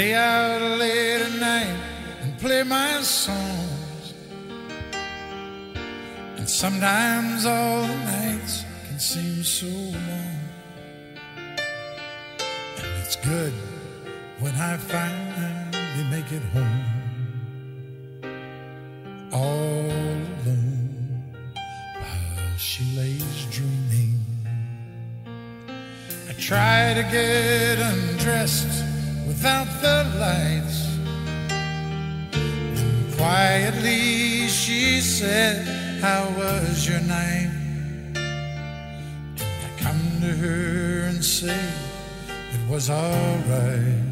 Stay out late at night and play my songs. And sometimes all the nights can seem so long. And it's good when I finally make it home. All alone while she lays dreaming. I try to get undressed without the lights. And quietly she said, How was your night? And I come to her and say, It was alright.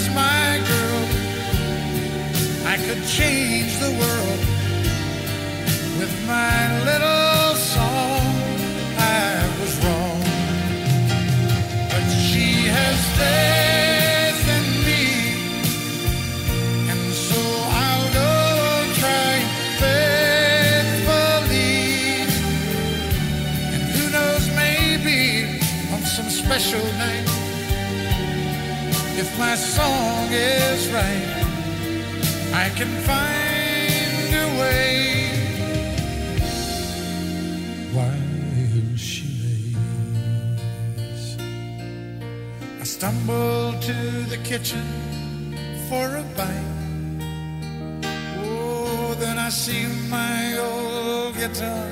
Was my girl, I could change the world with my little song. I was wrong, but she has faith if my song is right, I can find a way. While she lays, I stumble to the kitchen for a bite. Oh, then I see my old guitar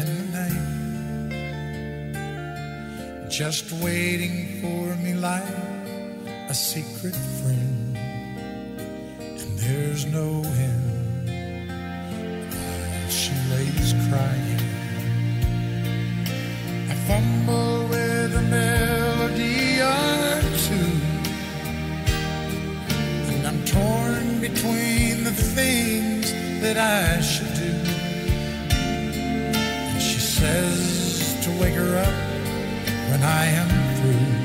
in the night, just waiting for me like a secret friend. And there's no end while she lays crying. I fumble with a melody or two. And I'm torn between the things that I should do. And she says to wake her up when I am through.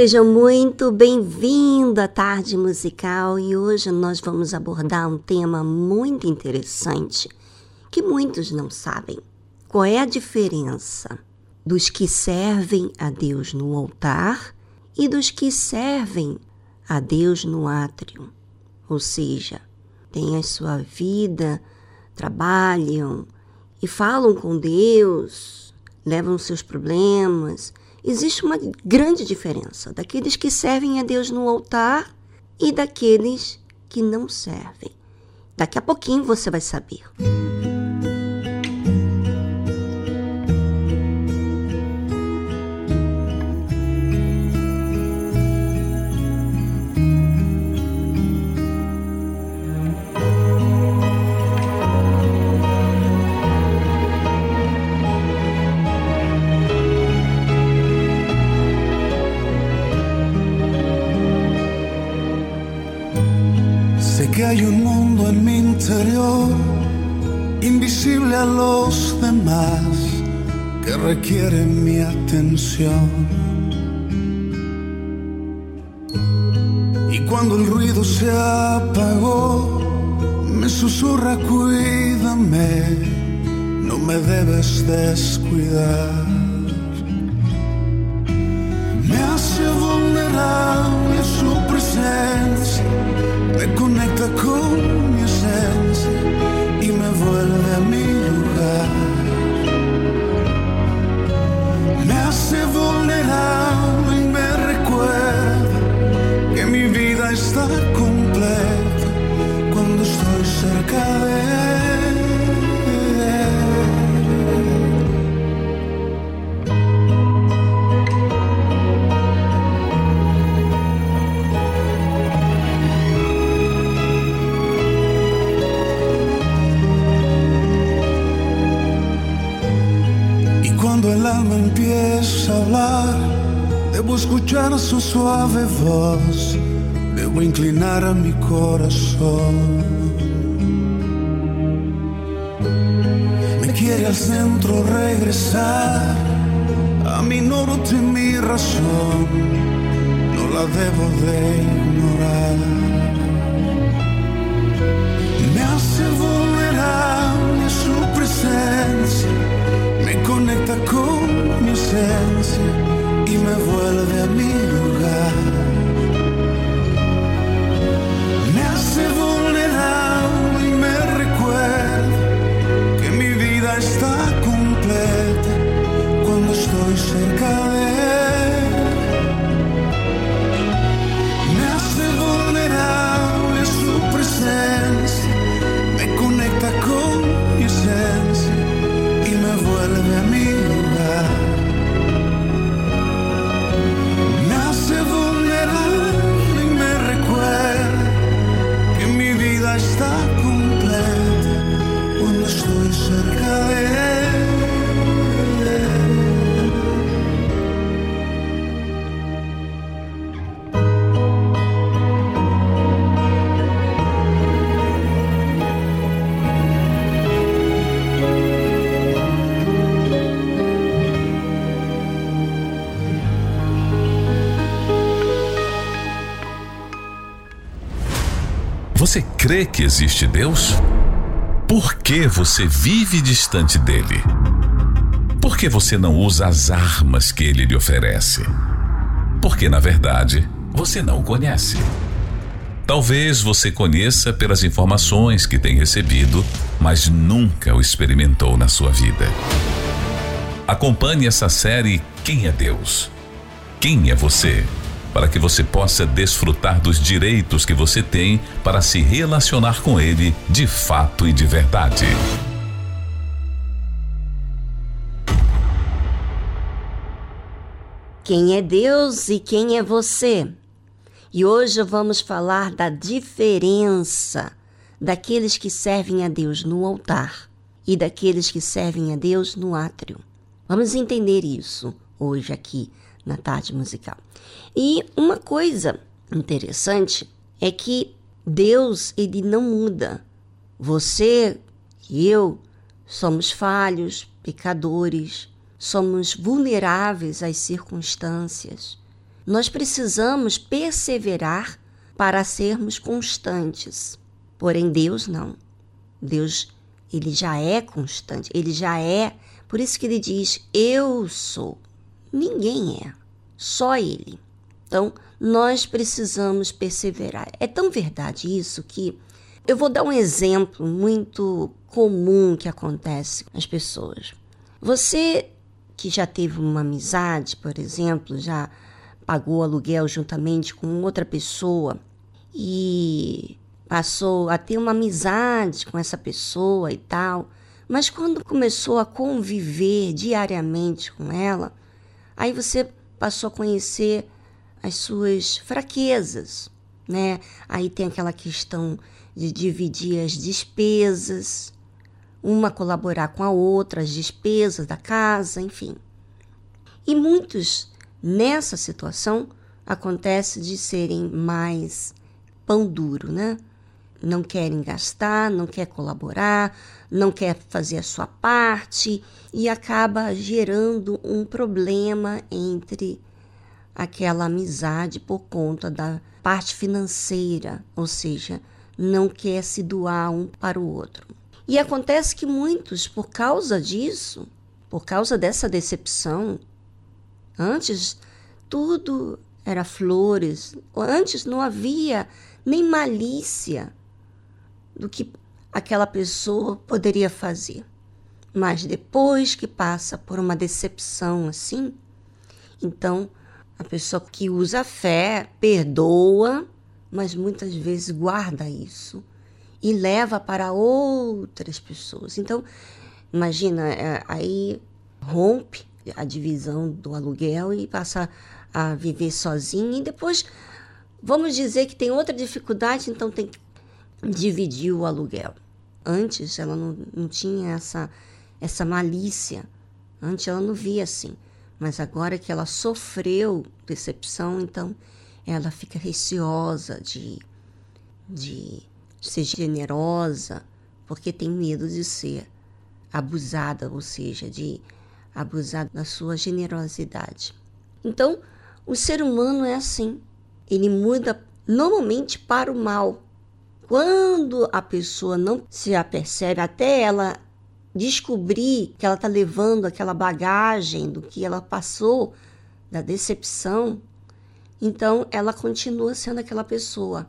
Seja muito bem-vindo à tarde musical e hoje nós vamos abordar um tema muito interessante que muitos não sabem. Qual é a diferença dos que servem a Deus no altar e dos que servem a Deus no átrio? Ou seja, têm a sua vida, trabalham e falam com Deus, levam seus problemas existe uma grande diferença daqueles que servem a Deus no altar e daqueles que não servem. Daqui a pouquinho você vai saber. Interior, invisible a los demás, que requiere mi atención. Y cuando el ruido se apagó, me susurra, cuídame, no me debes descuidar. Me hace vulnerable su presencia me conecta con mi y me vuelve a mi lugar. Me hace vulnerable y me recuerda que mi vida está suave voz, debo inclinar a mi corazón. Me quiere al centro regresar, a mi norte mi razón, no la debo de ignorar. Me hace vulnerable su presencia me conecta con mi esencia y me vuelve a mi lugar. Me hace vulnerable y me recuerda que mi vida está crê que existe Deus? Por que você vive distante dele? Por que você não usa as armas que ele lhe oferece? Porque, na verdade, você não o conhece. Talvez você conheça pelas informações que tem recebido, mas nunca o experimentou na sua vida. Acompanhe essa série Quem é Deus? Quem é você? Para que você possa desfrutar dos direitos que você tem para se relacionar com Ele de fato e de verdade. Quem é Deus e quem é você? E hoje vamos falar da diferença daqueles que servem a Deus no altar e daqueles que servem a Deus no átrio. Vamos entender isso hoje aqui na tarde musical. E uma coisa interessante é que Deus ele não muda. Você e eu somos falhos, pecadores, somos vulneráveis às circunstâncias. Nós precisamos perseverar para sermos constantes. Porém Deus não. Deus ele já é constante, ele já é, por isso que ele diz: "Eu sou". Ninguém é, só ele. Então, nós precisamos perseverar. É tão verdade isso que eu vou dar um exemplo muito comum que acontece com as pessoas. Você que já teve uma amizade, por exemplo, já pagou aluguel juntamente com outra pessoa e passou a ter uma amizade com essa pessoa e tal, mas quando começou a conviver diariamente com ela, aí você passou a conhecer as suas fraquezas, né? Aí tem aquela questão de dividir as despesas, uma colaborar com a outra, as despesas da casa, enfim. E muitos nessa situação acontece de serem mais pão duro, né? Não querem gastar, não quer colaborar, não quer fazer a sua parte e acaba gerando um problema entre aquela amizade por conta da parte financeira, ou seja, não quer se doar um para o outro. E acontece que muitos, por causa disso, por causa dessa decepção, antes tudo era flores, antes não havia nem malícia do que aquela pessoa poderia fazer. Mas depois que passa por uma decepção assim, então a pessoa que usa a fé perdoa, mas muitas vezes guarda isso e leva para outras pessoas. Então, imagina, é, aí rompe a divisão do aluguel e passa a viver sozinho e depois vamos dizer que tem outra dificuldade, então tem que dividir o aluguel. Antes ela não, não tinha essa, essa malícia, antes ela não via assim. Mas agora que ela sofreu decepção, então ela fica receosa de, de ser generosa, porque tem medo de ser abusada, ou seja, de abusar da sua generosidade. Então, o ser humano é assim. Ele muda normalmente para o mal. Quando a pessoa não se apercebe, até ela descobrir que ela está levando aquela bagagem do que ela passou, da decepção, então ela continua sendo aquela pessoa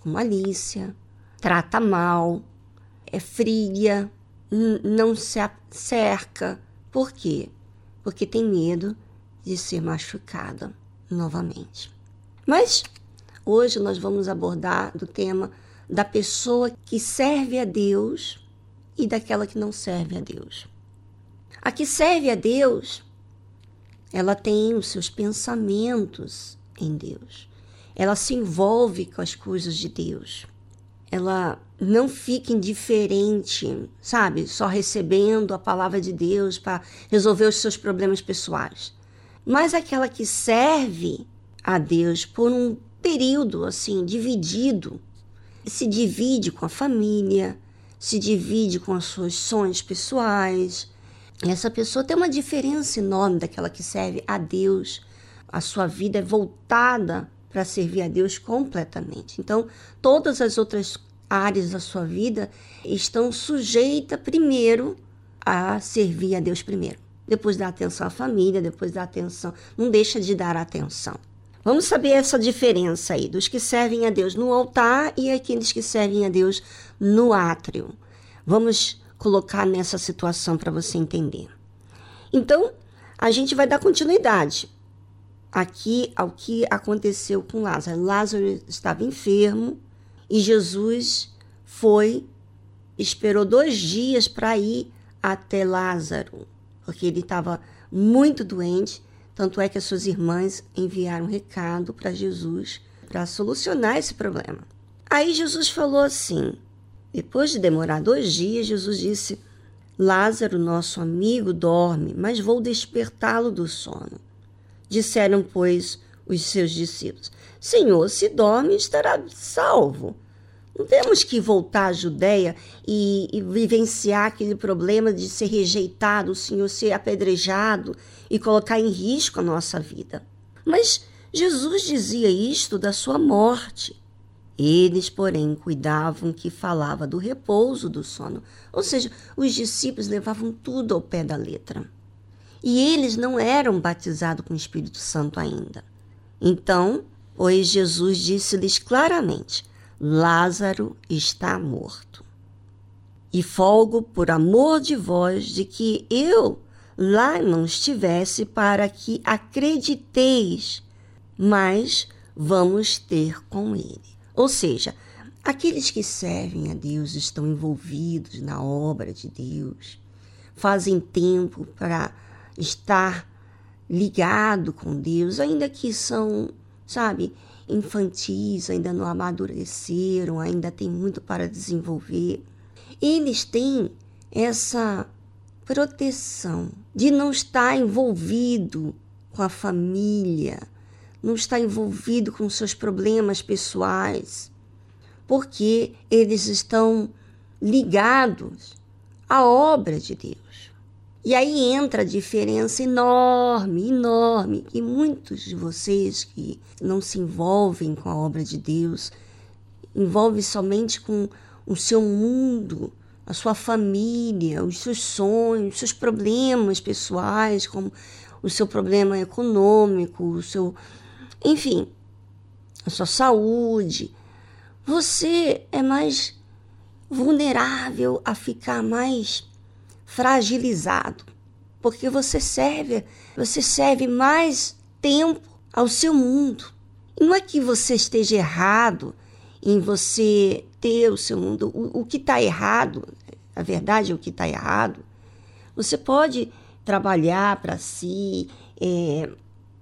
com malícia, trata mal, é fria, não se cerca. Por quê? Porque tem medo de ser machucada novamente. Mas hoje nós vamos abordar do tema da pessoa que serve a Deus e daquela que não serve a Deus. A que serve a Deus, ela tem os seus pensamentos em Deus. Ela se envolve com as coisas de Deus. Ela não fica indiferente, sabe? Só recebendo a palavra de Deus para resolver os seus problemas pessoais. Mas aquela que serve a Deus por um período assim dividido, se divide com a família, se divide com os seus sonhos pessoais. Essa pessoa tem uma diferença enorme daquela que serve a Deus. A sua vida é voltada para servir a Deus completamente. Então, todas as outras áreas da sua vida estão sujeitas primeiro a servir a Deus primeiro. Depois dar atenção à família, depois dar atenção, não deixa de dar atenção. Vamos saber essa diferença aí dos que servem a Deus no altar e aqueles que servem a Deus no átrio. Vamos colocar nessa situação para você entender. Então, a gente vai dar continuidade aqui ao que aconteceu com Lázaro. Lázaro estava enfermo e Jesus foi, esperou dois dias para ir até Lázaro, porque ele estava muito doente tanto é que as suas irmãs enviaram um recado para Jesus para solucionar esse problema. Aí Jesus falou assim: depois de demorar dois dias, Jesus disse: Lázaro, nosso amigo, dorme, mas vou despertá-lo do sono. Disseram, pois, os seus discípulos: Senhor, se dorme, estará salvo. Não temos que voltar à Judéia e, e, vivenciar aquele problema de ser rejeitado, o Senhor ser apedrejado e colocar em risco a nossa vida. Mas Jesus dizia isto da sua morte. Eles, porém, cuidavam que falava do repouso do sono. Ou seja, os discípulos levavam tudo ao pé da letra. E eles não eram batizados com o Espírito Santo ainda. Então, pois Jesus disse-lhes claramente: Lázaro está morto. E folgo por amor de vós de que eu lá não estivesse para que acrediteis, mas vamos ter com ele. Ou seja, aqueles que servem a Deus estão envolvidos na obra de Deus, fazem tempo para estar ligado com Deus, ainda que são, sabe, infantis, ainda não amadureceram, ainda tem muito para desenvolver. Eles têm essa proteção de não estar envolvido com a família, não estar envolvido com seus problemas pessoais, porque eles estão ligados à obra de Deus. E aí entra a diferença enorme, enorme, que muitos de vocês que não se envolvem com a obra de Deus, envolvem somente com o seu mundo, a sua família, os seus sonhos, os seus problemas pessoais, como o seu problema econômico, o seu, enfim, a sua saúde. Você é mais vulnerável a ficar mais fragilizado, porque você serve, você serve mais tempo ao seu mundo. Não é que você esteja errado em você ter o seu mundo. O, o que está errado, a verdade é o que está errado. Você pode trabalhar para si, é,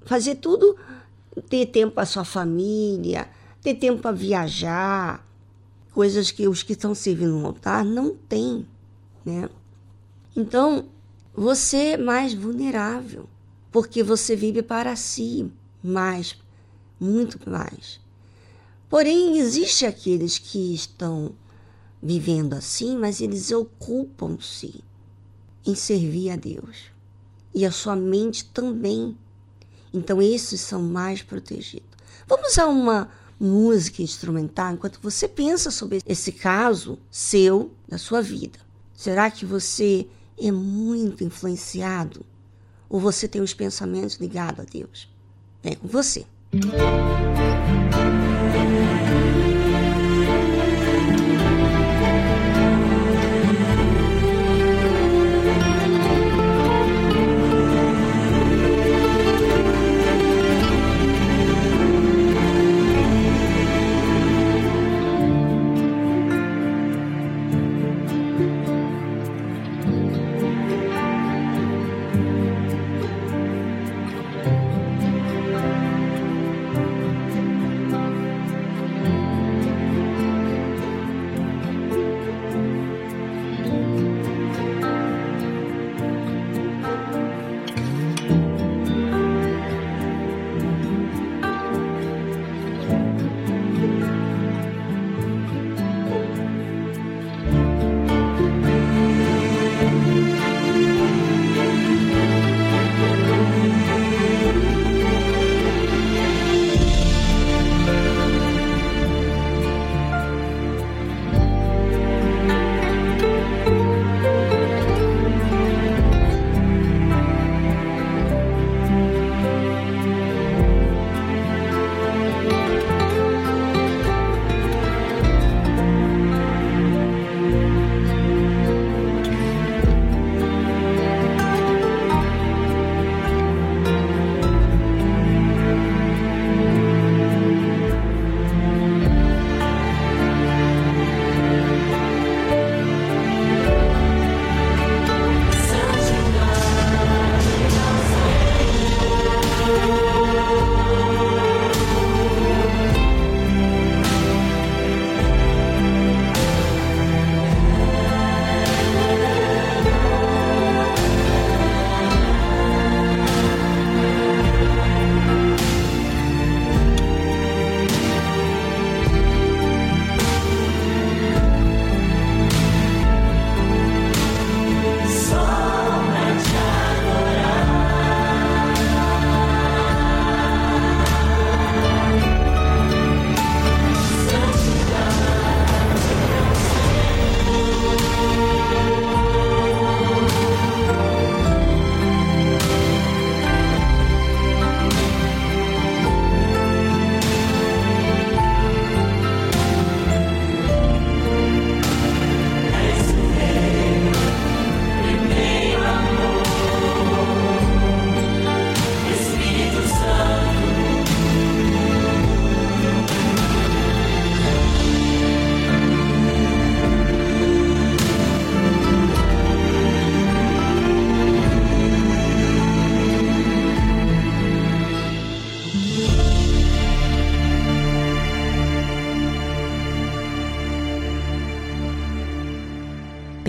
fazer tudo, ter tempo para sua família, ter tempo para viajar, coisas que os que estão servindo no altar não têm, né? Então, você é mais vulnerável, porque você vive para si mais, muito mais. Porém, existe aqueles que estão vivendo assim, mas eles ocupam-se em servir a Deus. E a sua mente também. Então, esses são mais protegidos. Vamos a uma música instrumental enquanto você pensa sobre esse caso seu, da sua vida. Será que você é muito influenciado ou você tem os pensamentos ligados a Deus? É com você.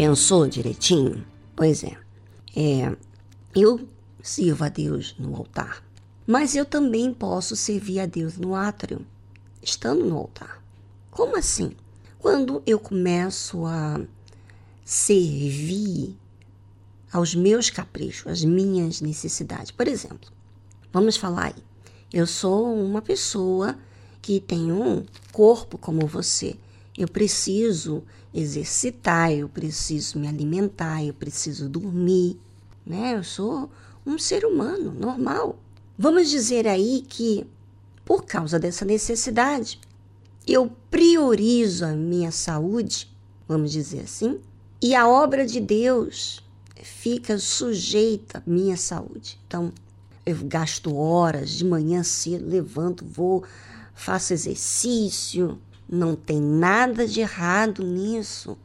Pensou direitinho? Pois é. é. Eu sirvo a Deus no altar, mas eu também posso servir a Deus no átrio, estando no altar. Como assim? Quando eu começo a servir aos meus caprichos, às minhas necessidades. Por exemplo, vamos falar aí. Eu sou uma pessoa que tem um corpo como você. Eu preciso exercitar, eu preciso me alimentar, eu preciso dormir, né? Eu sou um ser humano normal. Vamos dizer aí que por causa dessa necessidade, eu priorizo a minha saúde, vamos dizer assim, e a obra de Deus fica sujeita à minha saúde. Então, eu gasto horas de manhã cedo, levanto, vou, faço exercício, não tem nada de errado nisso.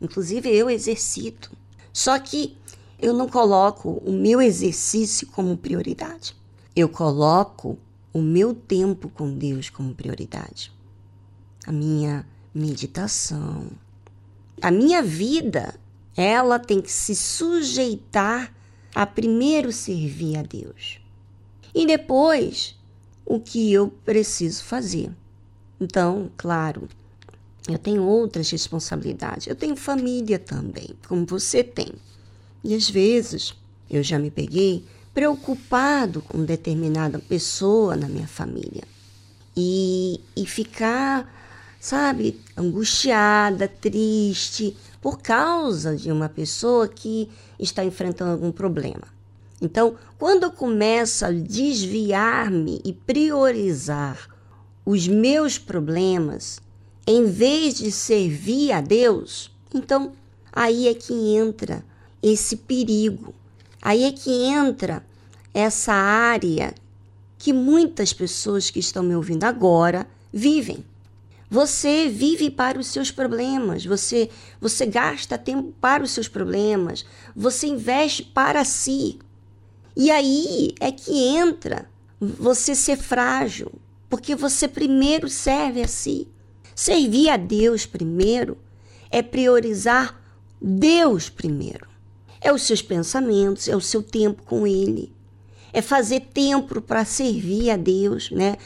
Inclusive, eu exercito. Só que eu não coloco o meu exercício como prioridade. Eu coloco o meu tempo com Deus como prioridade a minha meditação. A minha vida, ela tem que se sujeitar a primeiro servir a Deus. E depois, o que eu preciso fazer. Então, claro, eu tenho outras responsabilidades. Eu tenho família também, como você tem. E às vezes eu já me peguei preocupado com determinada pessoa na minha família. E, e ficar sabe, angustiada, triste, por causa de uma pessoa que está enfrentando algum problema. Então, quando eu começo a desviar-me e priorizar os meus problemas, em vez de servir a Deus, então aí é que entra esse perigo. Aí é que entra essa área que muitas pessoas que estão me ouvindo agora vivem. Você vive para os seus problemas, você, você gasta tempo para os seus problemas, você investe para si. E aí é que entra você ser frágil, porque você primeiro serve a si. Servir a Deus primeiro é priorizar Deus primeiro. É os seus pensamentos, é o seu tempo com Ele. É fazer tempo para servir a Deus, né?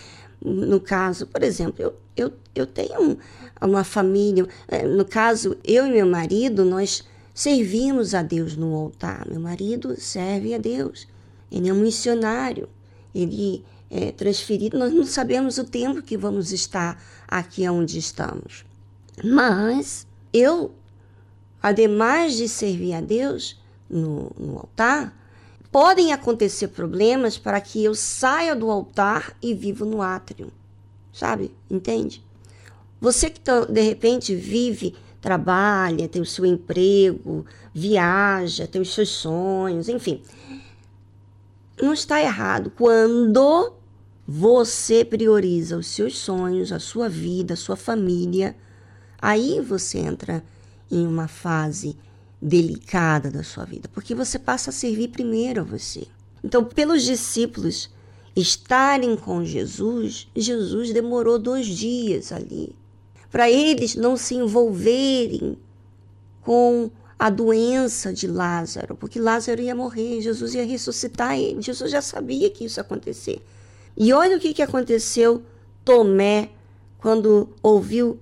No caso, por exemplo, eu, eu, eu tenho uma família, é, no caso, eu e meu marido, nós servimos a Deus no altar. Meu marido serve a Deus. Ele é um missionário. Ele é transferido. Nós não sabemos o tempo que vamos estar aqui onde estamos. Mas eu, ademais de servir a Deus no, no altar, podem acontecer problemas para que eu saia do altar e viva no átrio. Sabe? Entende? Você que tá, de repente vive, trabalha, tem o seu emprego, viaja, tem os seus sonhos, enfim. Não está errado quando você prioriza os seus sonhos, a sua vida, a sua família. Aí você entra em uma fase delicada da sua vida, porque você passa a servir primeiro a você. Então, pelos discípulos estarem com Jesus, Jesus demorou dois dias ali, para eles não se envolverem com a doença de Lázaro, porque Lázaro ia morrer, Jesus ia ressuscitar ele. Jesus já sabia que isso ia acontecer. E olha o que, que aconteceu Tomé quando ouviu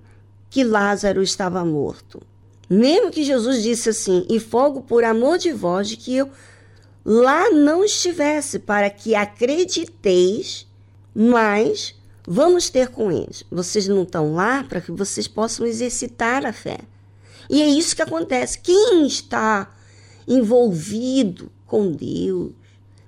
que Lázaro estava morto. Mesmo que Jesus disse assim: E fogo por amor de vós, de que eu lá não estivesse, para que acrediteis, mas vamos ter com eles. Vocês não estão lá para que vocês possam exercitar a fé. E é isso que acontece. Quem está envolvido com Deus,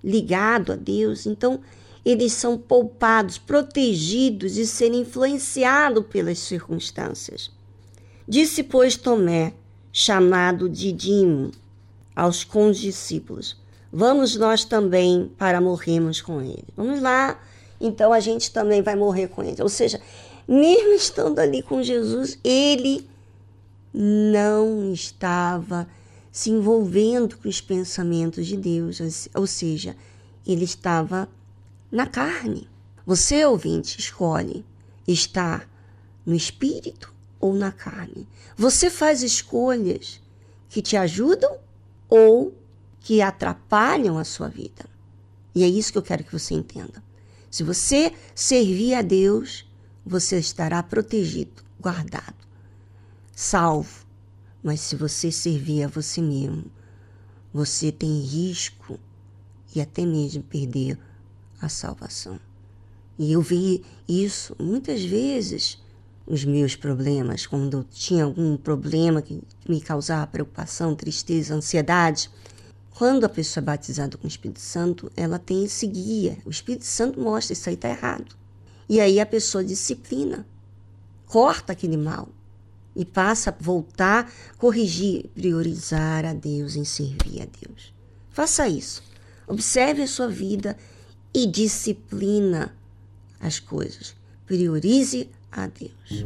ligado a Deus, então eles são poupados, protegidos de serem influenciados pelas circunstâncias. Disse, pois, Tomé, chamado Didimo, aos condiscípulos: Vamos nós também para morrermos com ele. Vamos lá, então a gente também vai morrer com ele. Ou seja, mesmo estando ali com Jesus, ele não estava se envolvendo com os pensamentos de Deus, ou seja, ele estava na carne. Você, ouvinte, escolhe estar no espírito ou na carne. Você faz escolhas que te ajudam ou que atrapalham a sua vida. E é isso que eu quero que você entenda. Se você servir a Deus, você estará protegido, guardado, salvo. Mas se você servir a você mesmo, você tem risco e até mesmo perder a salvação. E eu vi isso muitas vezes os meus problemas, quando eu tinha algum problema que me causava preocupação, tristeza, ansiedade. Quando a pessoa é batizada com o Espírito Santo, ela tem esse guia. O Espírito Santo mostra isso aí está errado. E aí a pessoa disciplina, corta aquele mal e passa a voltar, corrigir, priorizar a Deus, em servir a Deus. Faça isso. Observe a sua vida e disciplina as coisas. Priorize a Deus.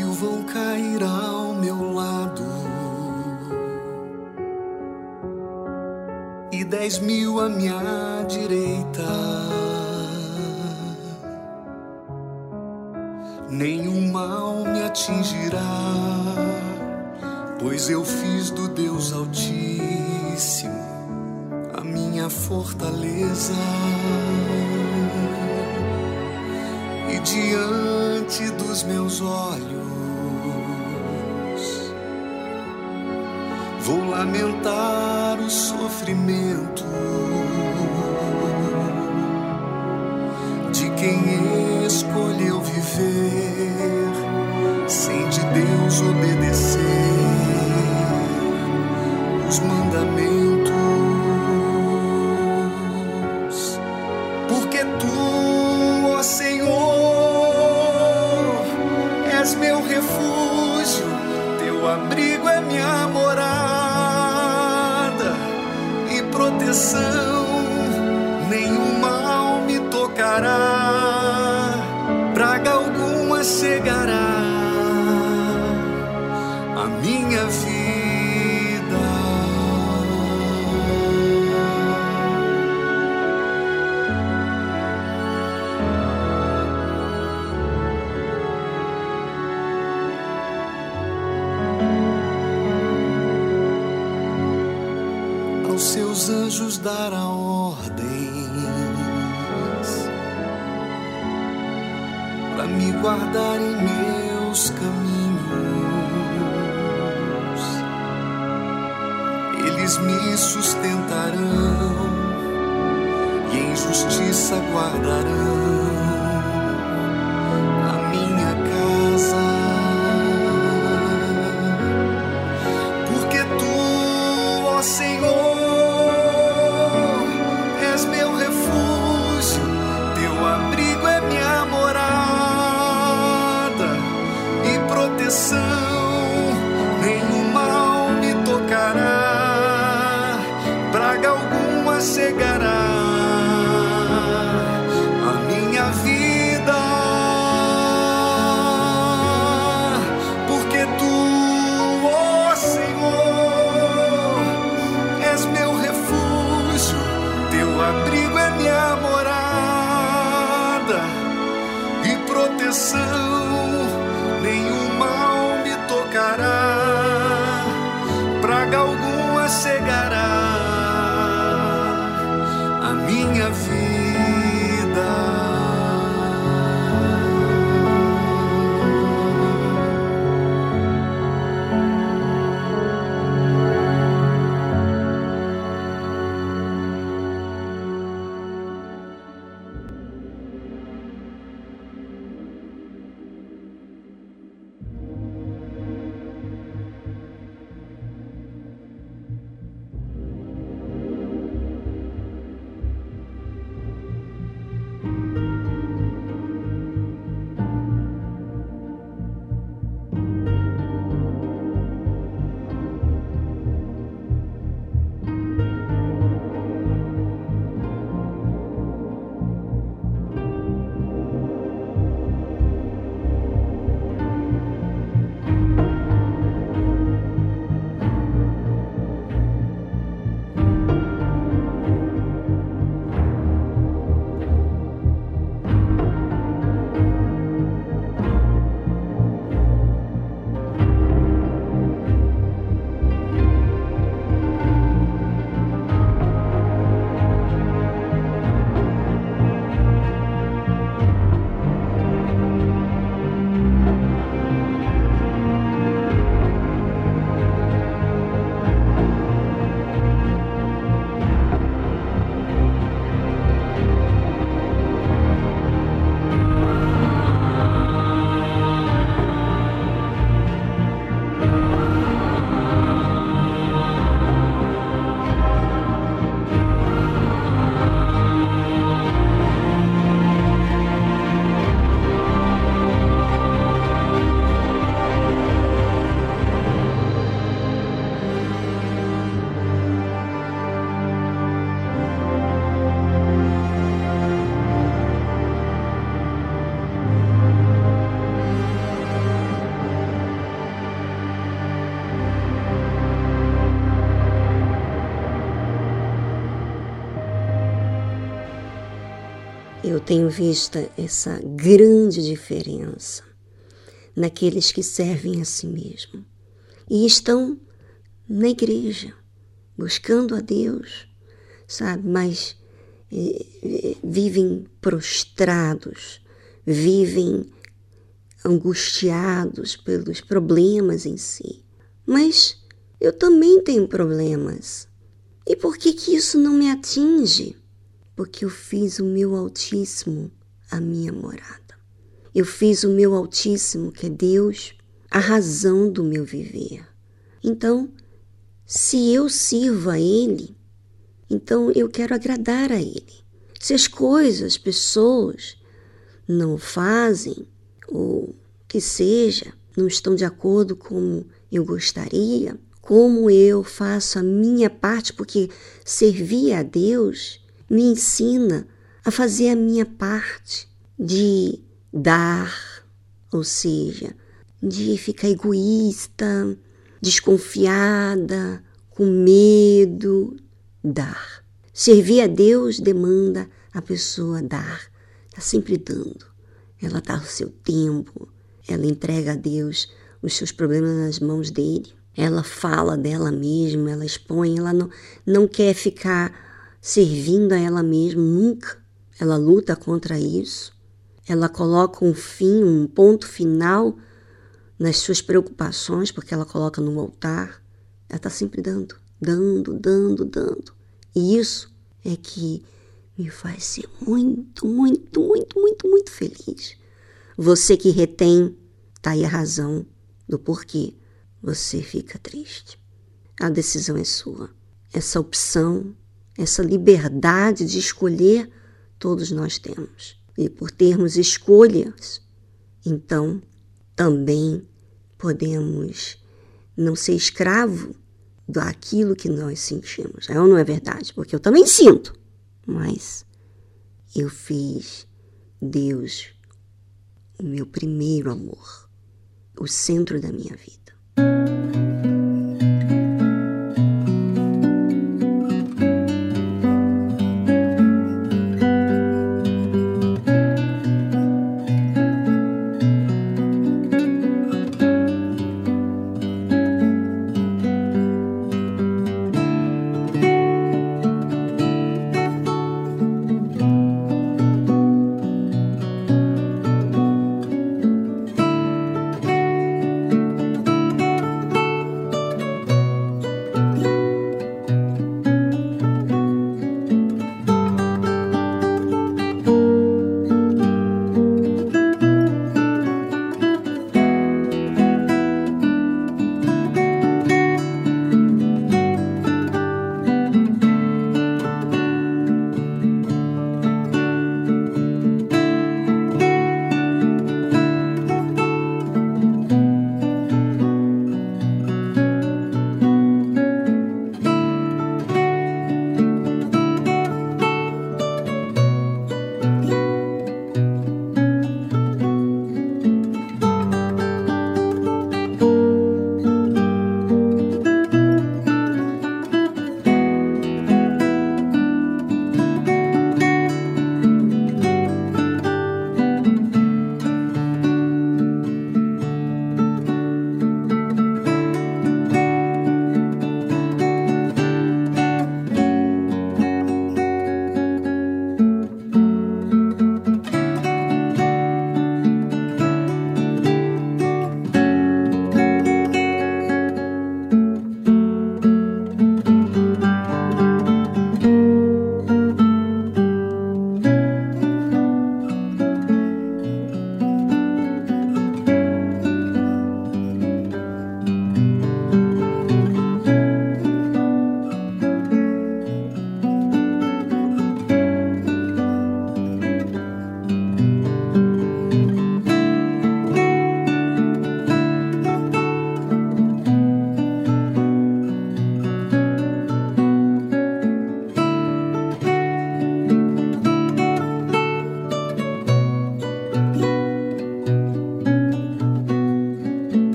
Anjos dará ordens para me guardar em meus caminhos. Eles me sustentarão e em justiça guardarão tenho visto essa grande diferença naqueles que servem a si mesmo e estão na igreja, buscando a Deus, sabe? Mas eh, vivem prostrados, vivem angustiados pelos problemas em si. Mas eu também tenho problemas. E por que que isso não me atinge? Porque eu fiz o meu Altíssimo a minha morada. Eu fiz o meu Altíssimo, que é Deus, a razão do meu viver. Então, se eu sirvo a Ele, então eu quero agradar a Ele. Se as coisas, as pessoas não fazem, ou que seja, não estão de acordo com eu gostaria, como eu faço a minha parte, porque servir a Deus me ensina a fazer a minha parte de dar, ou seja, de ficar egoísta, desconfiada, com medo, dar. Servir a Deus demanda a pessoa dar, está sempre dando. Ela dá o seu tempo, ela entrega a Deus os seus problemas nas mãos dele. Ela fala dela mesma, ela expõe, ela não, não quer ficar servindo a ela mesma nunca. Ela luta contra isso. Ela coloca um fim, um ponto final nas suas preocupações, porque ela coloca no altar. Ela está sempre dando, dando, dando, dando. E isso é que me faz ser muito, muito, muito, muito, muito feliz. Você que retém, tá aí a razão do porquê você fica triste. A decisão é sua. Essa opção, essa liberdade de escolher, todos nós temos. E por termos escolhas, então também podemos não ser escravo daquilo que nós sentimos. É ou não é verdade? Porque eu também sinto, mas eu fiz Deus o meu primeiro amor, o centro da minha vida.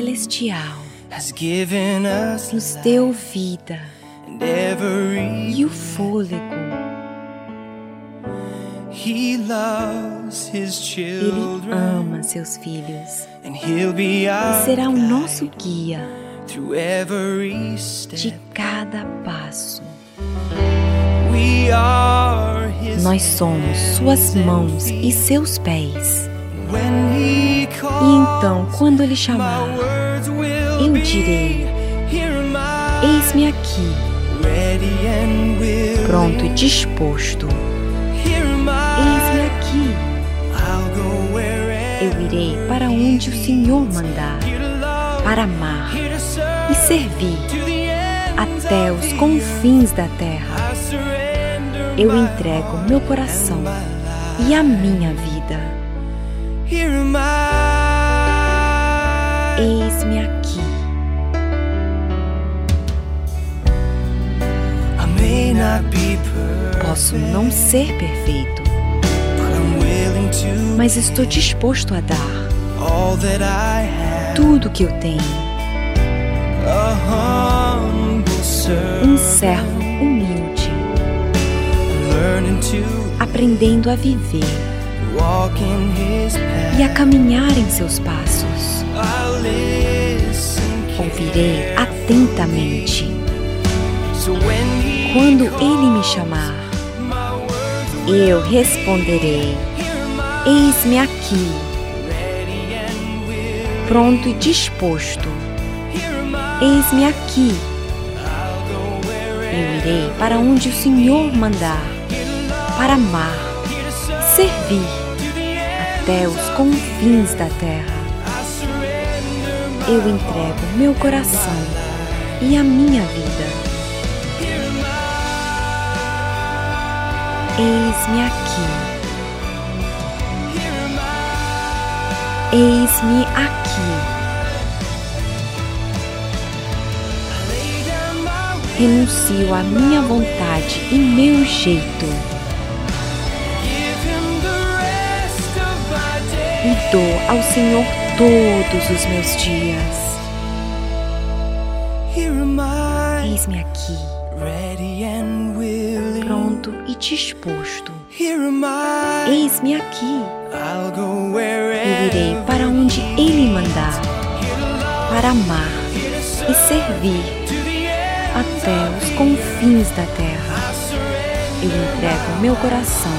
Celestial nos deu vida e o fôlego. Ele ama seus filhos e será o nosso guia de cada passo. Nós somos suas mãos e seus pés. E então, quando ele chamar, direi: Eis-me aqui, pronto e disposto. Eis-me aqui. Eu irei para onde o Senhor mandar, para amar e servir até os confins da terra. Eu entrego meu coração e a minha vida. Eis-me aqui. Posso não ser perfeito, mas estou disposto a dar tudo que eu tenho. Um servo humilde, aprendendo a viver e a caminhar em seus passos. Ouvirei atentamente. Quando ele me chamar, eu responderei: Eis-me aqui, pronto e disposto. Eis-me aqui. Eu irei para onde o Senhor mandar, para amar, servir até os confins da terra. Eu entrego meu coração e a minha vida. Eis-me aqui. Eis-me aqui. Renuncio à minha vontade e meu jeito. E dou ao Senhor todos os meus dias. Eis-me aqui disposto. Eis-me aqui. Eu irei para onde Ele mandar, para amar e servir até os confins da terra. Eu entrego meu coração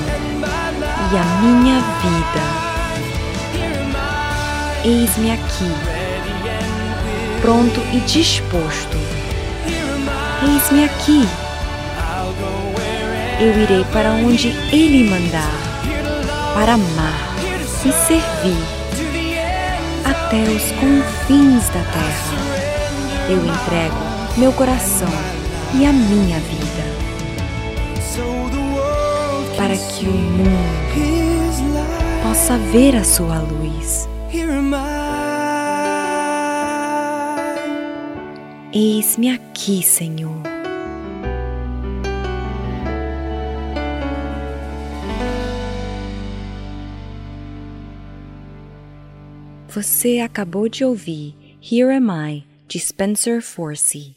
e a minha vida. Eis-me aqui, pronto e disposto. Eis-me aqui eu irei para onde Ele mandar, para amar e servir até os confins da terra. Eu entrego meu coração e a minha vida, para que o mundo possa ver a sua luz. Eis-me aqui, Senhor. Você acabou de ouvir Here Am I, de Spencer Forsey.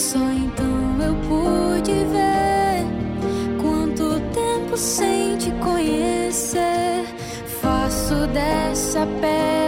Só então eu pude ver quanto tempo sem te conhecer. Faço dessa pele.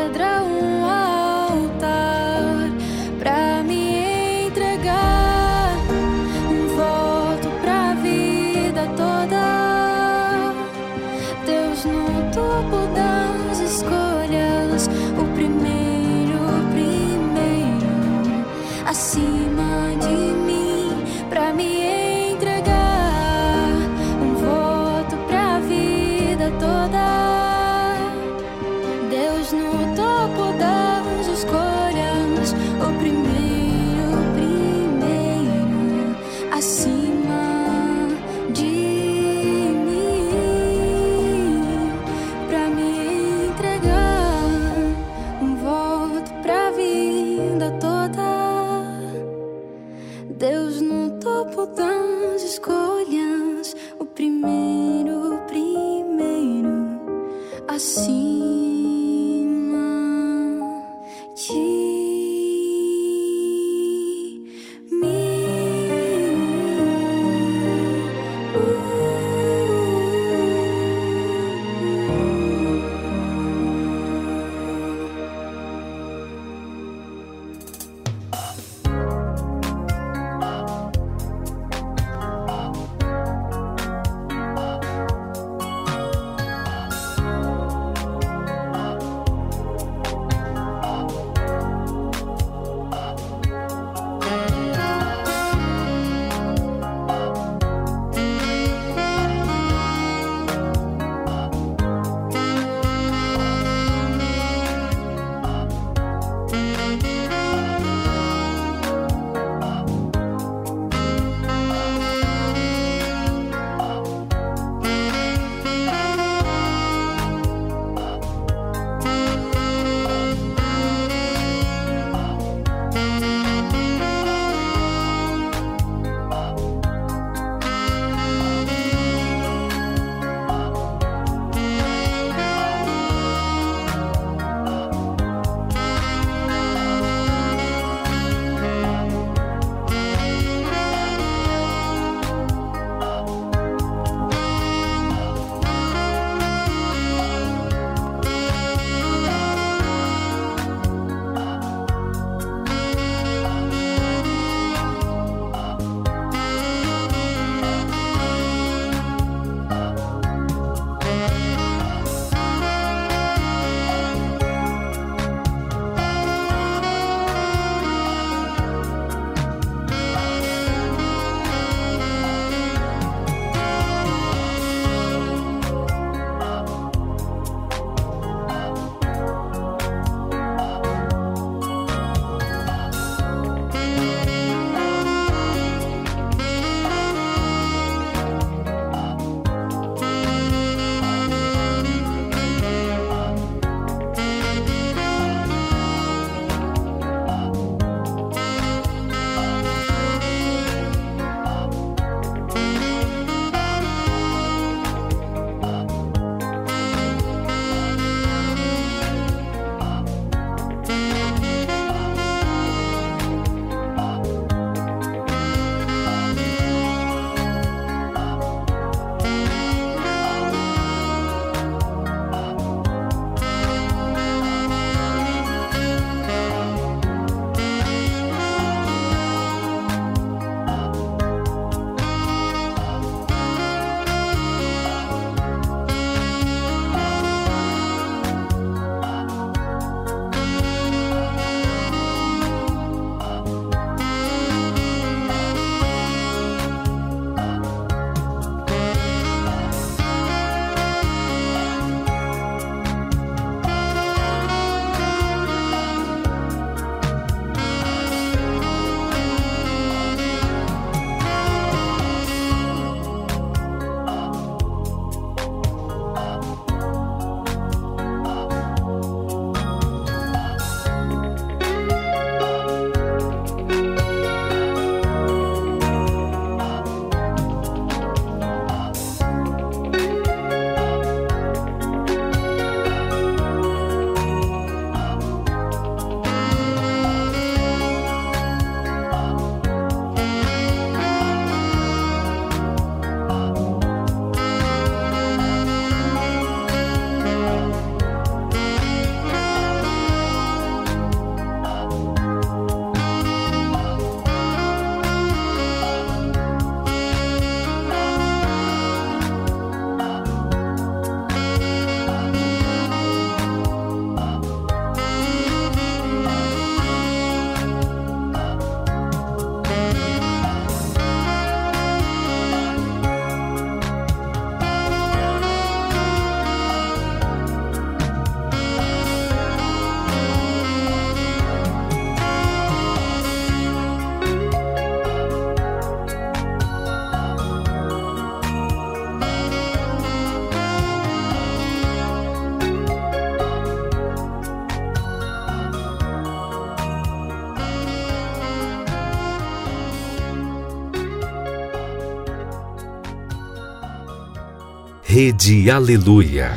Rede Aleluia.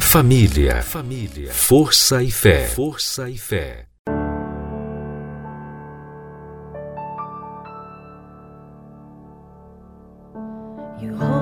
Família, família, força e fé, força e fé. heal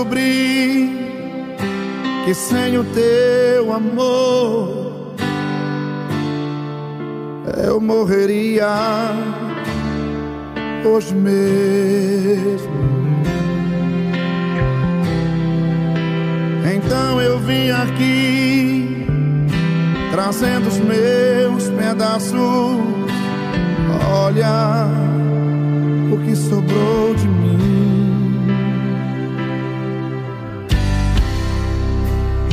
descobri que sem o teu amor eu morreria hoje mesmo. Então eu vim aqui trazendo os meus pedaços. Olha o que sobrou de mim.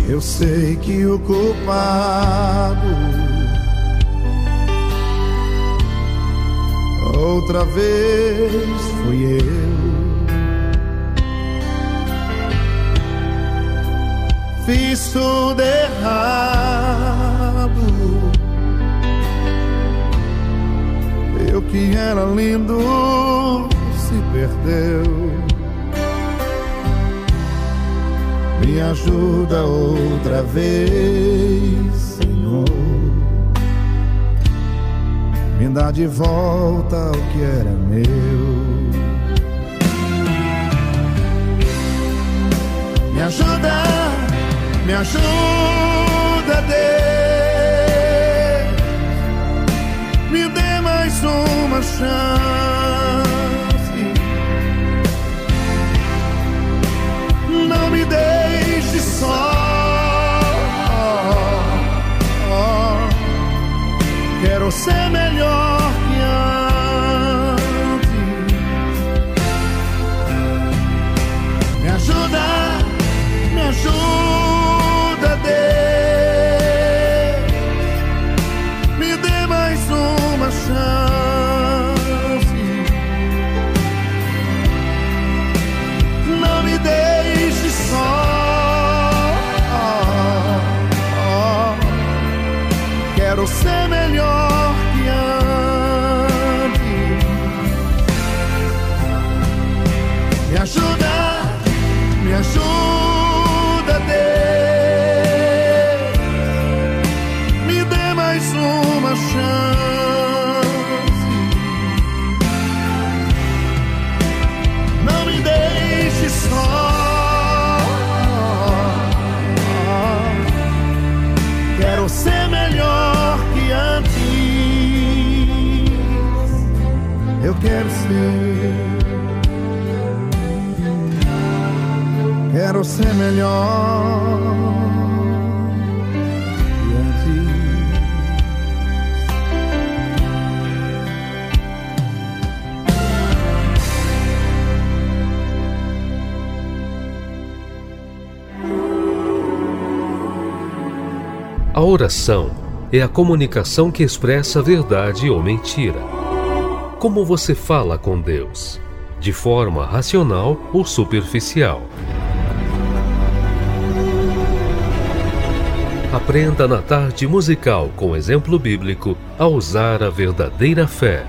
Eu sei que o culpado outra vez fui eu. Fiz tudo errado. Eu que era lindo se perdeu. Me ajuda outra vez, Senhor. Me dá de volta o que era meu. Me ajuda, me ajuda, Deus. Me dê mais uma chance. Só. Quero ser melhor ser melhor antes. A oração é a comunicação que expressa verdade ou mentira. Como você fala com Deus? De forma racional ou superficial? Aprenda na tarde musical com exemplo bíblico a usar a verdadeira fé.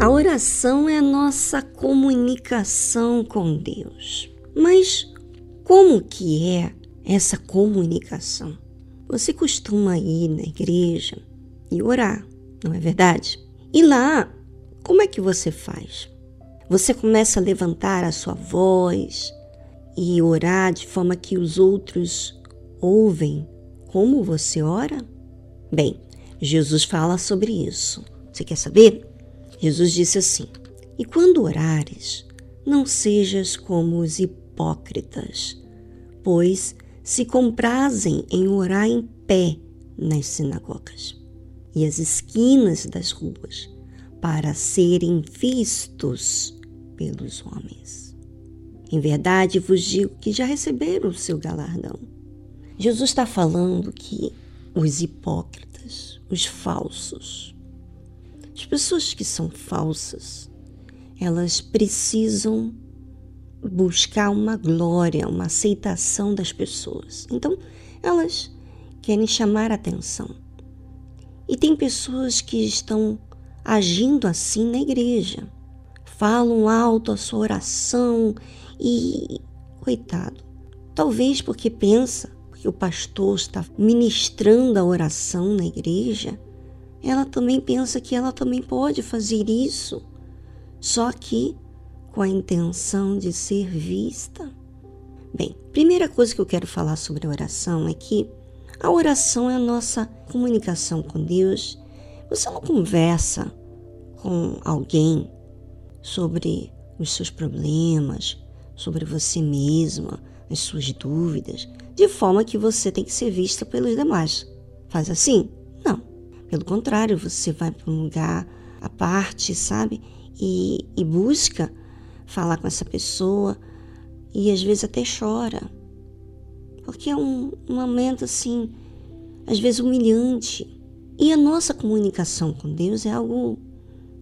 A oração é a nossa comunicação com Deus. Mas como que é essa comunicação? Você costuma ir na igreja e orar, não é verdade? E lá, como é que você faz? Você começa a levantar a sua voz e orar de forma que os outros ouvem como você ora? Bem, Jesus fala sobre isso. Você quer saber? Jesus disse assim: E quando orares, não sejas como os hipócritas, pois se comprazem em orar em pé nas sinagogas e as esquinas das ruas, para serem vistos pelos homens. Em verdade vos digo que já receberam o seu galardão. Jesus está falando que os hipócritas, os falsos, as pessoas que são falsas, elas precisam buscar uma glória, uma aceitação das pessoas. Então, elas querem chamar atenção. E tem pessoas que estão agindo assim na igreja. Falam alto a sua oração e, coitado, talvez porque pensa que o pastor está ministrando a oração na igreja, ela também pensa que ela também pode fazer isso, só que com a intenção de ser vista. Bem, primeira coisa que eu quero falar sobre a oração é que a oração é a nossa comunicação com Deus. Você não conversa com alguém sobre os seus problemas, sobre você mesma, as suas dúvidas, de forma que você tem que ser vista pelos demais. Faz assim? Não. Pelo contrário, você vai para um lugar à parte, sabe? E, e busca falar com essa pessoa e às vezes até chora. Porque é um, um momento assim, às vezes humilhante. E a nossa comunicação com Deus é algo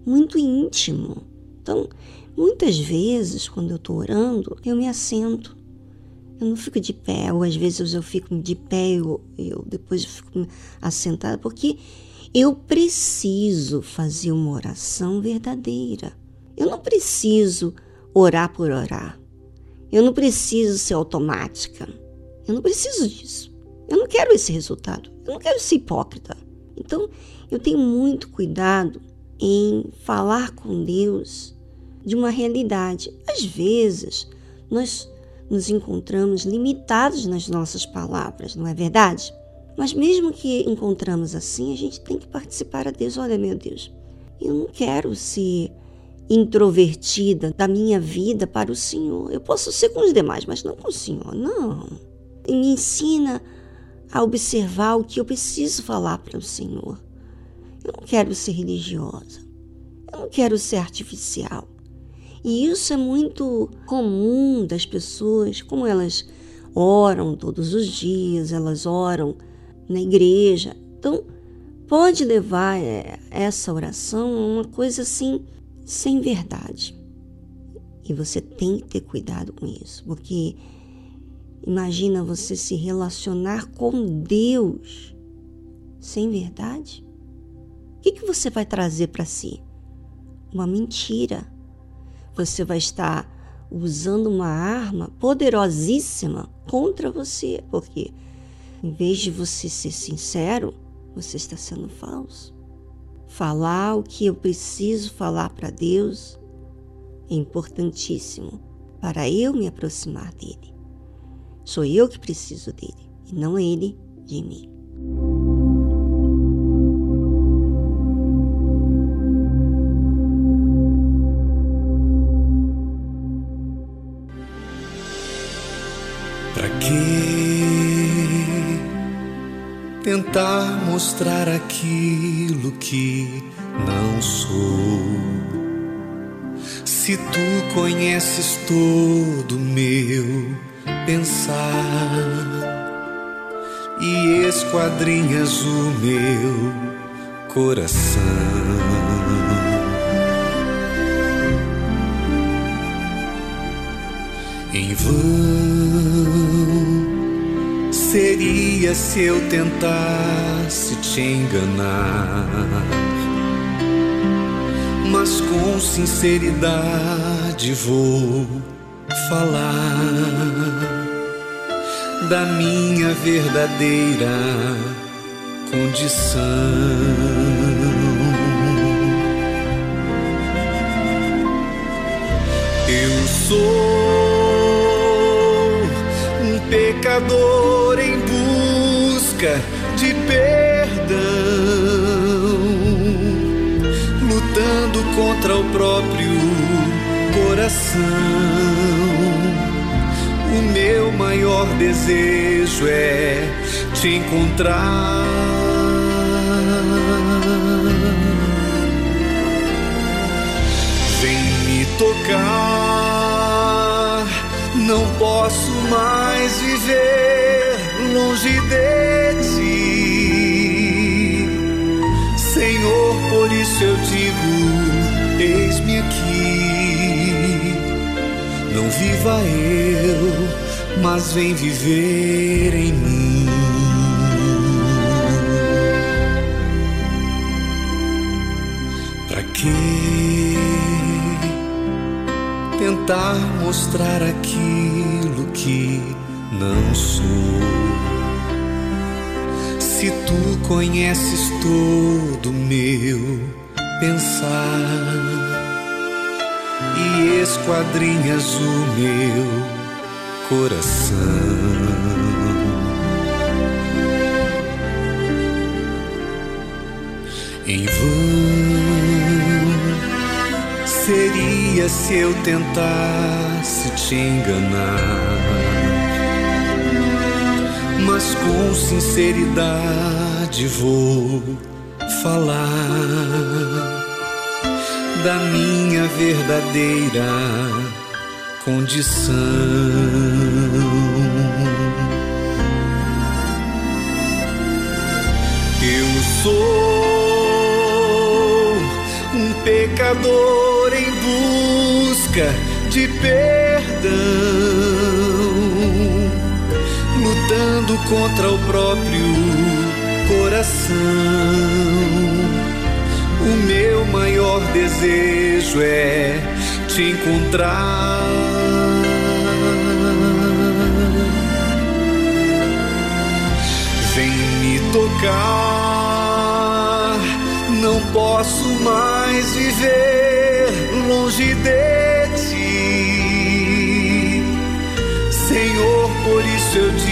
muito íntimo. Então, muitas vezes, quando eu estou orando, eu me assento eu não fico de pé, ou às vezes eu fico de pé e eu, eu, depois eu fico assentada, porque eu preciso fazer uma oração verdadeira. Eu não preciso orar por orar. Eu não preciso ser automática. Eu não preciso disso. Eu não quero esse resultado. Eu não quero ser hipócrita. Então, eu tenho muito cuidado em falar com Deus de uma realidade. Às vezes, nós nos encontramos limitados nas nossas palavras, não é verdade? Mas mesmo que encontramos assim, a gente tem que participar a Deus. Olha, meu Deus, eu não quero ser introvertida da minha vida para o Senhor. Eu posso ser com os demais, mas não com o Senhor, não. E me ensina a observar o que eu preciso falar para o Senhor. Eu não quero ser religiosa. Eu não quero ser artificial. E isso é muito comum das pessoas, como elas oram todos os dias, elas oram na igreja. Então, pode levar é, essa oração a uma coisa assim, sem verdade. E você tem que ter cuidado com isso, porque imagina você se relacionar com Deus sem verdade. Que, que você vai trazer para si? Uma mentira você vai estar usando uma arma poderosíssima contra você, porque em vez de você ser sincero, você está sendo falso. Falar o que eu preciso falar para Deus é importantíssimo para eu me aproximar dele. Sou eu que preciso dele e não ele de mim. Que tentar mostrar aquilo que não sou? Se tu conheces todo meu pensar e esquadrinhas o meu coração. Em vão seria se eu tentasse te enganar, mas com sinceridade vou falar da minha verdadeira condição. Eu sou pecador em busca de perdão, lutando contra o próprio coração. O meu maior desejo é te encontrar. Vem me tocar, não posso mais longe de ti. Senhor, por isso eu digo: eis-me aqui. Não viva eu, mas vem viver em mim. Para que tentar mostrar aquilo que não sou. Se tu conheces todo meu pensar e esquadrinhas o meu coração. Em vão seria se eu tentasse te enganar mas com sinceridade vou falar da minha verdadeira condição. Eu sou um pecador em busca de perdão lutando contra o próprio coração. O meu maior desejo é te encontrar. Vem me tocar, não posso mais viver longe de ti, Senhor. Por isso eu digo: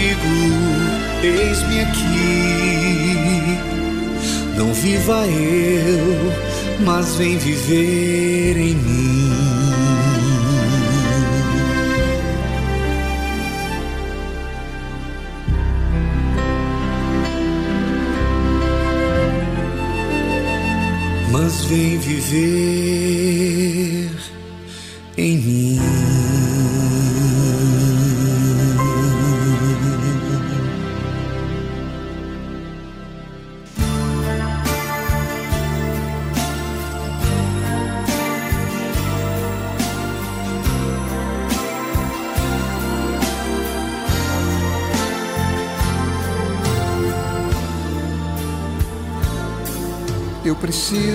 eis-me aqui. Não viva eu, mas vem viver em mim. Mas vem viver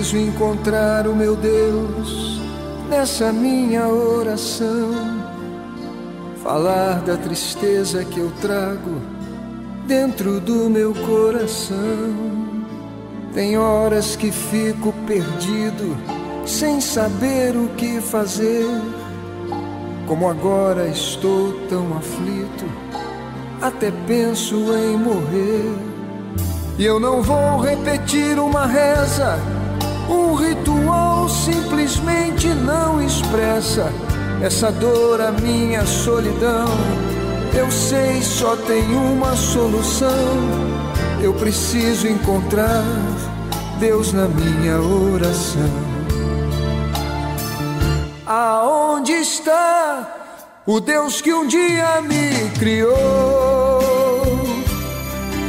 preciso encontrar o meu Deus nessa minha oração. Falar da tristeza que eu trago dentro do meu coração. Tem horas que fico perdido, sem saber o que fazer. Como agora estou tão aflito, até penso em morrer. E eu não vou repetir uma reza, um ritual simplesmente não expressa essa dor, a minha solidão. Eu sei, só tem uma solução. Eu preciso encontrar Deus na minha oração. Aonde está o Deus que um dia me criou?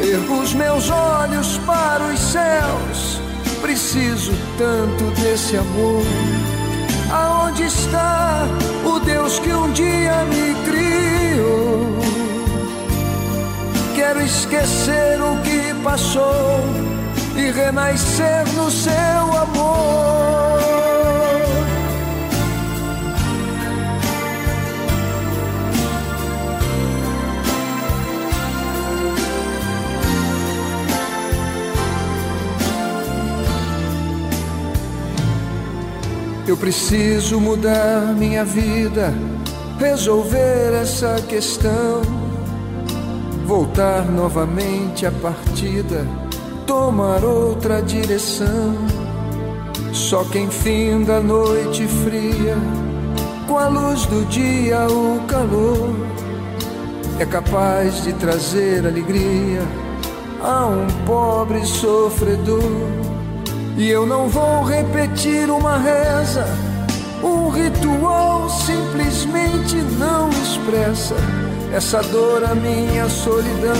Ergo os meus olhos para os céus, preciso tanto desse amor. Aonde está o Deus que um dia me criou? Quero esquecer o que passou e renascer no seu amor. Eu preciso mudar minha vida, resolver essa questão, voltar novamente à partida, tomar outra direção. Só quem finda a noite fria, com a luz do dia, o calor, é capaz de trazer alegria a um pobre sofredor. E eu não vou repetir uma reza, um ritual simplesmente não expressa essa dor, a minha solidão.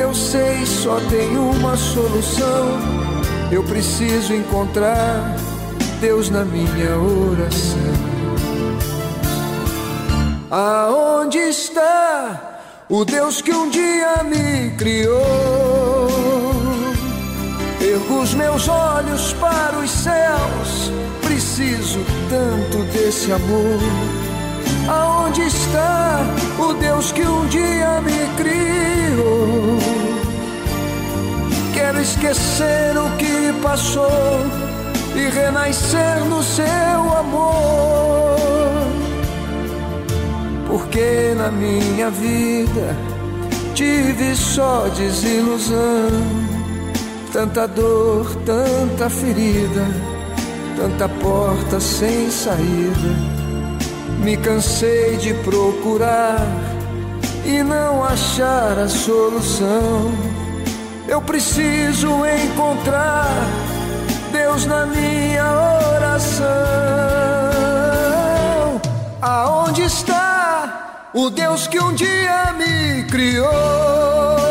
Eu sei, só tem uma solução. Eu preciso encontrar Deus na minha oração. Aonde está o Deus que um dia me criou? Ergo os meus olhos para os céus, preciso tanto desse amor. Aonde está o Deus que um dia me criou? esquecer o que passou e renascer no seu amor. Porque na minha vida tive só desilusão, tanta dor, tanta ferida, tanta porta sem saída. Me cansei de procurar e não achar a solução. Eu preciso encontrar Deus na minha oração. Aonde está o Deus que um dia me criou?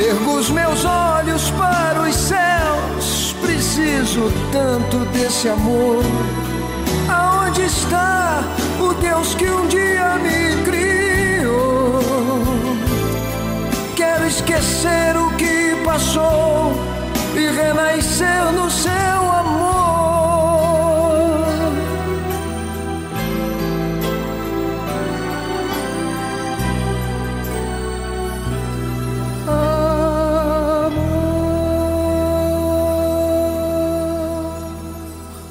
Ergo os meus olhos para os céus, preciso tanto desse amor. Aonde está o Deus que um dia me criou? Quero esquecer o que passou e renascer no seu amor.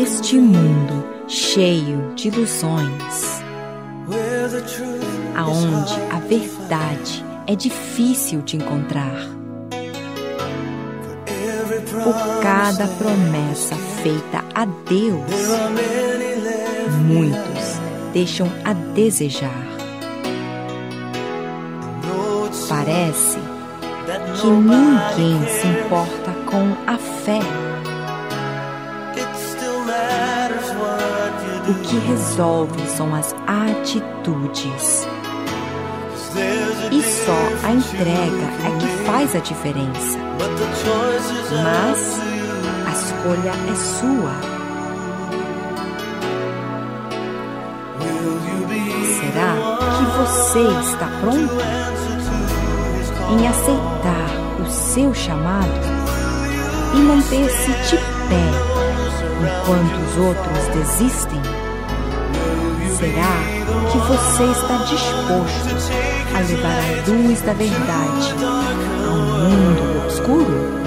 Neste mundo cheio de ilusões, aonde a verdade é difícil de encontrar. Por cada promessa feita a Deus, muitos deixam a desejar. Parece que ninguém se importa com a fé. O que resolve são as atitudes. E só a entrega é que faz a diferença. Mas a escolha é sua. Será que você está pronto em aceitar o seu chamado e manter-se de pé enquanto os outros desistem? Será que você está disposto a levar a luz da verdade ao mundo obscuro?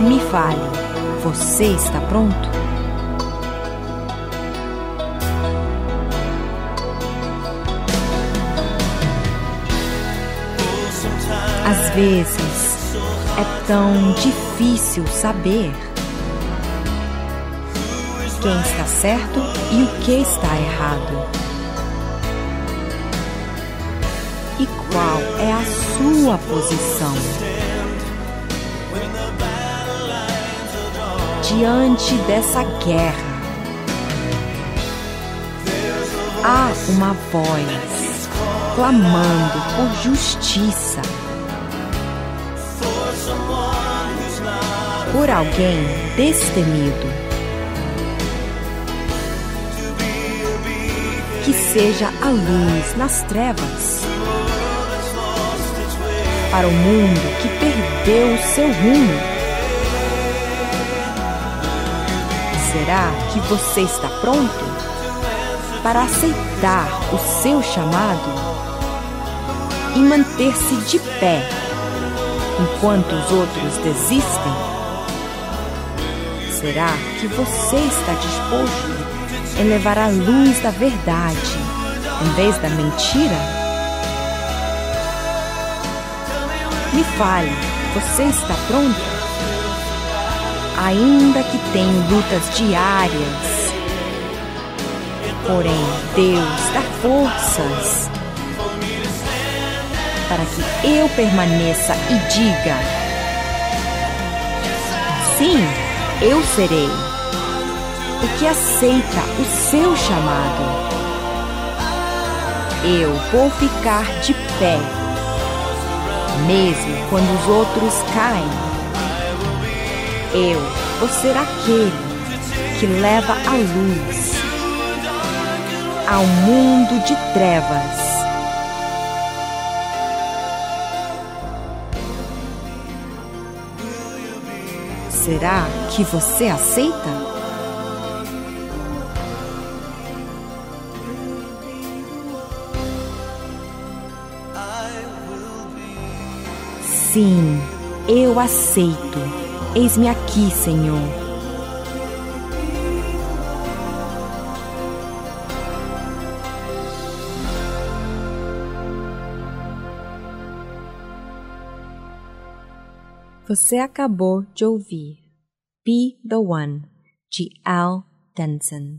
Me fale, você está pronto? Vezes é tão difícil saber quem está certo e o que está errado. E qual é a sua posição? Diante dessa guerra, há uma voz clamando por justiça. Por alguém destemido. que seja a luz nas trevas. Para o mundo que perdeu o seu rumo. Será que você está pronto para aceitar o seu chamado e manter-se de pé enquanto os outros desistem? Será que você está disposto em levar a luz da verdade em vez da mentira? Me fale, você está pronto? Ainda que tenha lutas diárias, porém Deus dá forças para que eu permaneça e diga: Sim, eu serei o que aceita o seu chamado. Eu vou ficar de pé, mesmo quando os outros caem. Eu vou ser aquele que leva a luz ao mundo de trevas. Será que você aceita? Sim, eu aceito. Eis-me aqui, Senhor. Você acabou de ouvir Be the One, de Al Denson.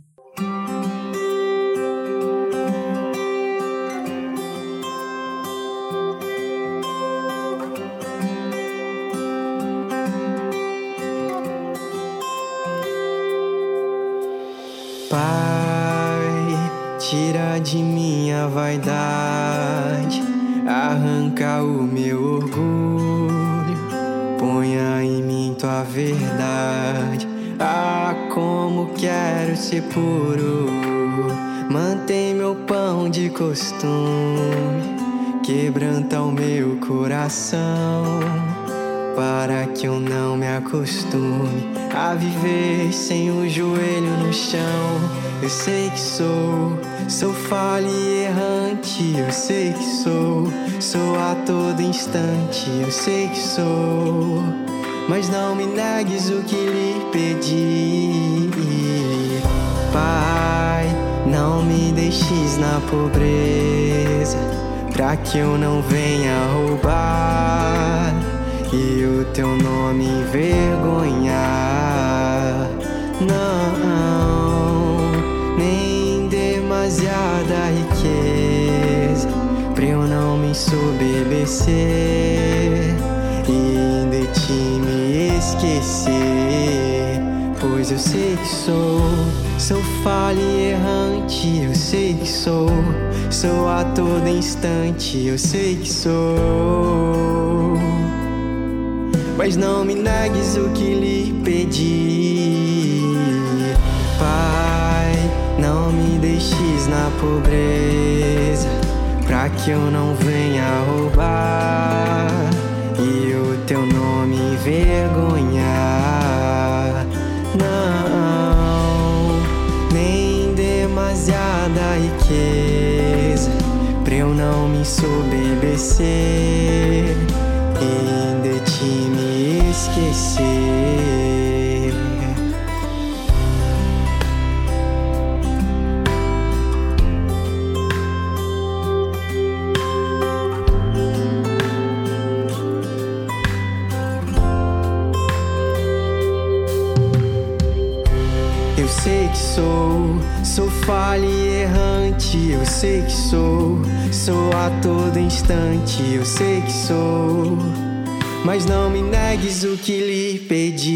Tira de minha vaidade, arranca o meu orgulho, Ah, como quero ser puro, mantém meu pão de costume, quebranta o meu coração. para que eu não me acostume a viver sem o joelho no chão. Eu sei que sou, sou falha e errante. Eu sei que sou, sou a todo instante. Eu sei que sou, mas não me negues o que lhe pedi. Pai, não me deixes na pobreza, pra que eu não venha roubar e o teu nome envergonhar. Não, nem demasiada riqueza pra eu não me ensoberbecer e de ti me esquecer. Pois eu sei que sou, sou falha e errante. Eu sei que sou, sou a todo instante. Eu sei que sou mas não me negues o que lhe pedi. Pai, não me deixes na pobreza, pra que eu não venha roubar e o teu nome envergonhar. Não, nem demasiada riqueza, pra eu não me ensoberbecer e de ti me esquecer. Sou, falha e errante. Eu sei que sou, sou a todo instante. Eu sei que sou, mas não me negues o que lhe pedi.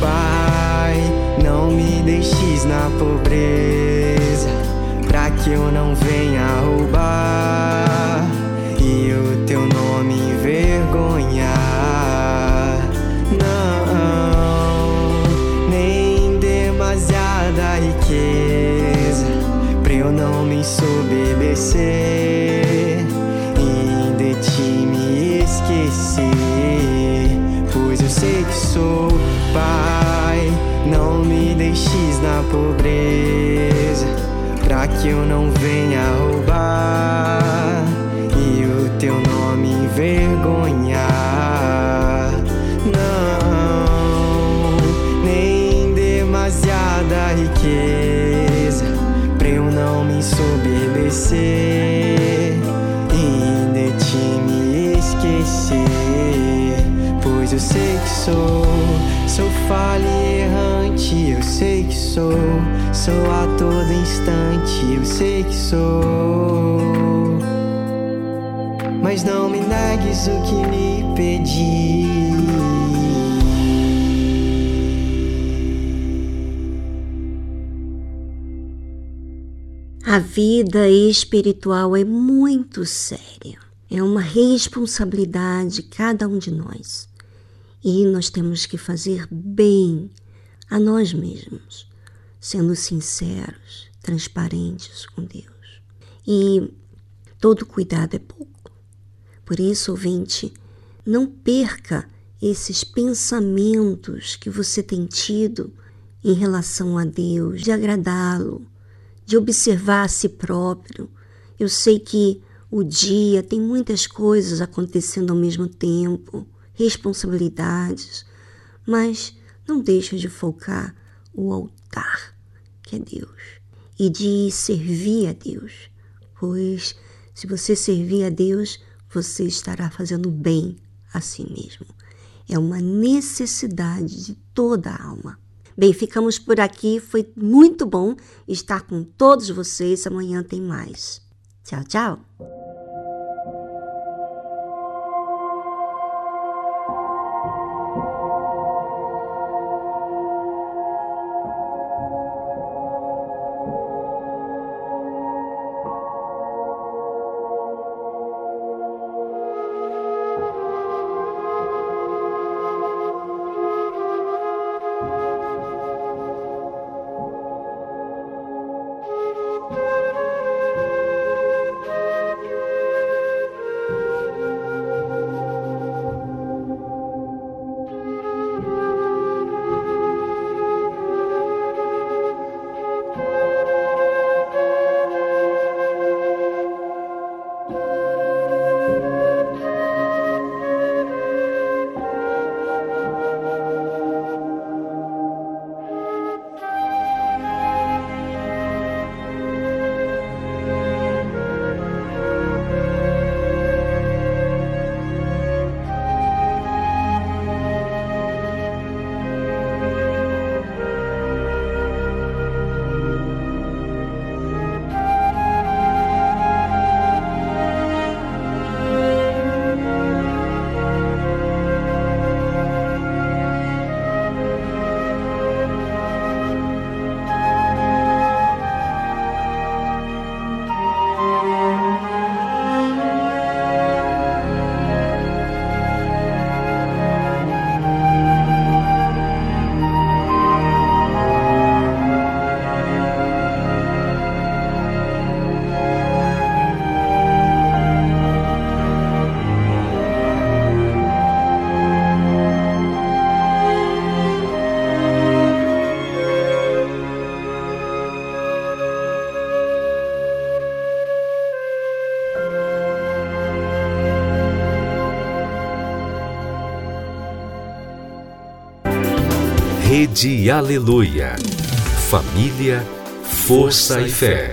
Pai, não me deixes na pobreza, pra que eu não venha roubar e o teu nome envergonhar. Ensoberbecer e de ti me esquecer. Pois eu sei que sou pai, não me deixes na pobreza, pra que eu não venha roubar e o teu nome envergonhar. Não, nem demasiada riqueza não me ensoberbecer e de ti me esquecer. Pois eu sei que sou, sou falha e errante. Eu sei que sou, sou a todo instante. Eu sei que sou, mas não me negues o que lhe pedi. A vida espiritual é muito séria. É uma responsabilidade cada um de nós. E nós temos que fazer bem a nós mesmos, sendo sinceros, transparentes com Deus. E todo cuidado é pouco. Por isso, ouvinte, não perca esses pensamentos que você tem tido em relação a Deus, de agradá-lo, de observar a si próprio. Eu sei que o dia tem muitas coisas acontecendo ao mesmo tempo, responsabilidades, mas não deixa de focar o altar, que é Deus, e de servir a Deus, pois se você servir a Deus, você estará fazendo bem a si mesmo. É uma necessidade de toda a alma. Bem, ficamos por aqui. Foi muito bom estar com todos vocês. Amanhã tem mais. Tchau, tchau. Aleluia. Família, força e fé.